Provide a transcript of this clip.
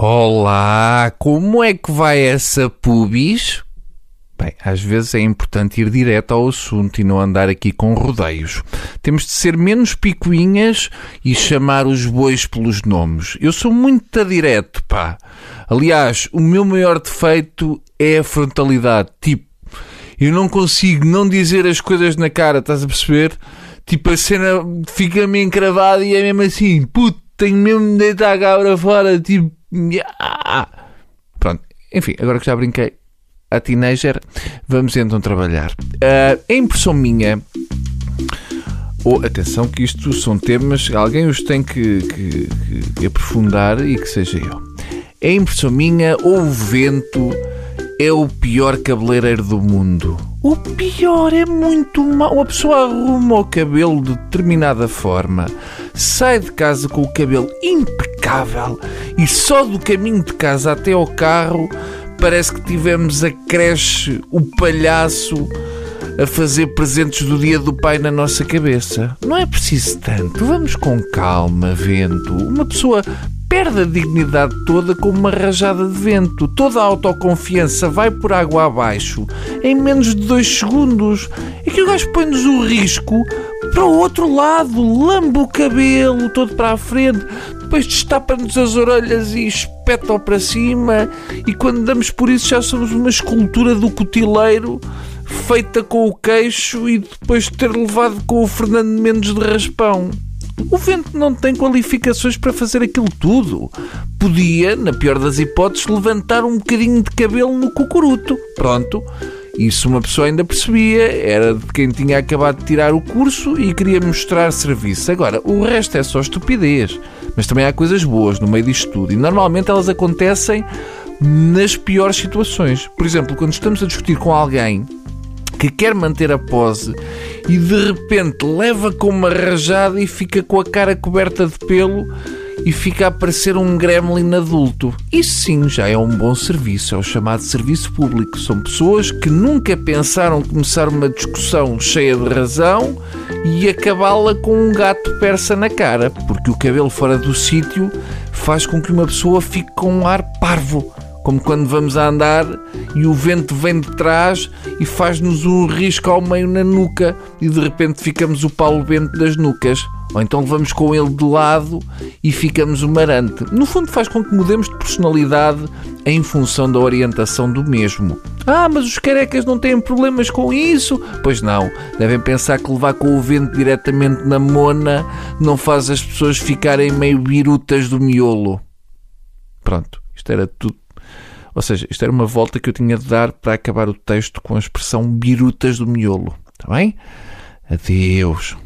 Olá, como é que vai essa pubis? Bem, às vezes é importante ir direto ao assunto e não andar aqui com rodeios. Temos de ser menos picuinhas e chamar os bois pelos nomes. Eu sou muito direto, pá. Aliás, o meu maior defeito é a frontalidade. Tipo, eu não consigo não dizer as coisas na cara, estás a perceber? Tipo, a cena fica-me encravada e é mesmo assim, puto, tenho mesmo de deitar a cabra fora, tipo. Pronto, enfim, agora que já brinquei a teenager, vamos então trabalhar. Uh, a impressão minha, oh, atenção que isto são temas, alguém os tem que, que, que aprofundar e que seja eu. A impressão minha, ou o vento é o pior cabeleireiro do mundo. O pior é muito mau. A pessoa arruma o cabelo de determinada forma, sai de casa com o cabelo impecável e só do caminho de casa até ao carro parece que tivemos a creche, o palhaço a fazer presentes do dia do pai na nossa cabeça. Não é preciso tanto. Vamos com calma, vento. Uma pessoa perde a dignidade toda com uma rajada de vento. Toda a autoconfiança vai por água abaixo em menos de dois segundos. É que o gajo põe-nos o risco para o outro lado, lamba o cabelo todo para a frente, depois destapa-nos as orelhas e espeta-o para cima, e quando damos por isso já somos uma escultura do cotileiro feita com o queixo e depois de ter levado com o Fernando Mendes de raspão. O vento não tem qualificações para fazer aquilo tudo. Podia, na pior das hipóteses, levantar um bocadinho de cabelo no cucuruto. Pronto. Isso uma pessoa ainda percebia, era de quem tinha acabado de tirar o curso e queria mostrar serviço. Agora, o resto é só estupidez. Mas também há coisas boas no meio disto tudo e normalmente elas acontecem nas piores situações. Por exemplo, quando estamos a discutir com alguém que quer manter a pose e de repente leva com uma rajada e fica com a cara coberta de pelo e fica a parecer um gremlin adulto. Isso sim já é um bom serviço, é o chamado serviço público. São pessoas que nunca pensaram começar uma discussão cheia de razão e acabá-la com um gato persa na cara, porque o cabelo fora do sítio faz com que uma pessoa fique com um ar parvo como quando vamos a andar e o vento vem de trás e faz-nos um risco ao meio na nuca e de repente ficamos o Paulo Bento das nucas. Ou então levamos com ele de lado e ficamos o marante. No fundo faz com que mudemos de personalidade em função da orientação do mesmo. Ah, mas os carecas não têm problemas com isso? Pois não. Devem pensar que levar com o vento diretamente na mona não faz as pessoas ficarem meio birutas do miolo. Pronto, isto era tudo ou seja, isto era uma volta que eu tinha de dar para acabar o texto com a expressão birutas do miolo. Está bem? Adeus.